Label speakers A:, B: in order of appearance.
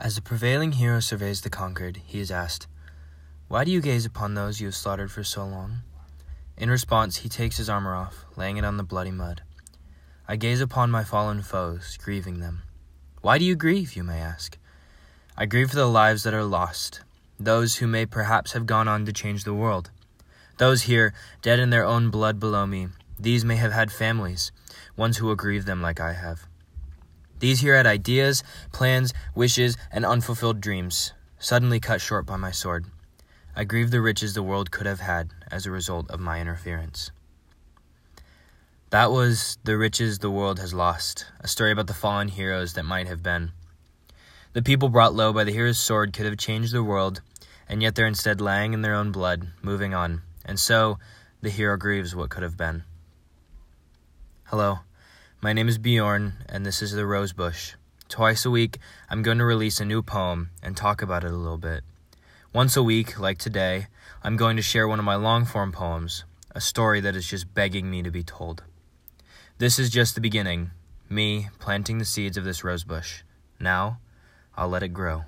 A: As the prevailing hero surveys the conquered, he is asked, Why do you gaze upon those you have slaughtered for so long? In response, he takes his armor off, laying it on the bloody mud. I gaze upon my fallen foes, grieving them. Why do you grieve, you may ask? I grieve for the lives that are lost, those who may perhaps have gone on to change the world. Those here, dead in their own blood below me, these may have had families, ones who will grieve them like I have. These here had ideas, plans, wishes, and unfulfilled dreams, suddenly cut short by my sword. I grieve the riches the world could have had as a result of my interference. That was The Riches the World Has Lost, a story about the fallen heroes that might have been. The people brought low by the hero's sword could have changed the world, and yet they're instead lying in their own blood, moving on, and so the hero grieves what could have been. Hello, my name is Bjorn, and this is The Rosebush. Twice a week, I'm going to release a new poem and talk about it a little bit. Once a week, like today, I'm going to share one of my long form poems, a story that is just begging me to be told. This is just the beginning, me planting the seeds of this rosebush. Now, I'll let it grow.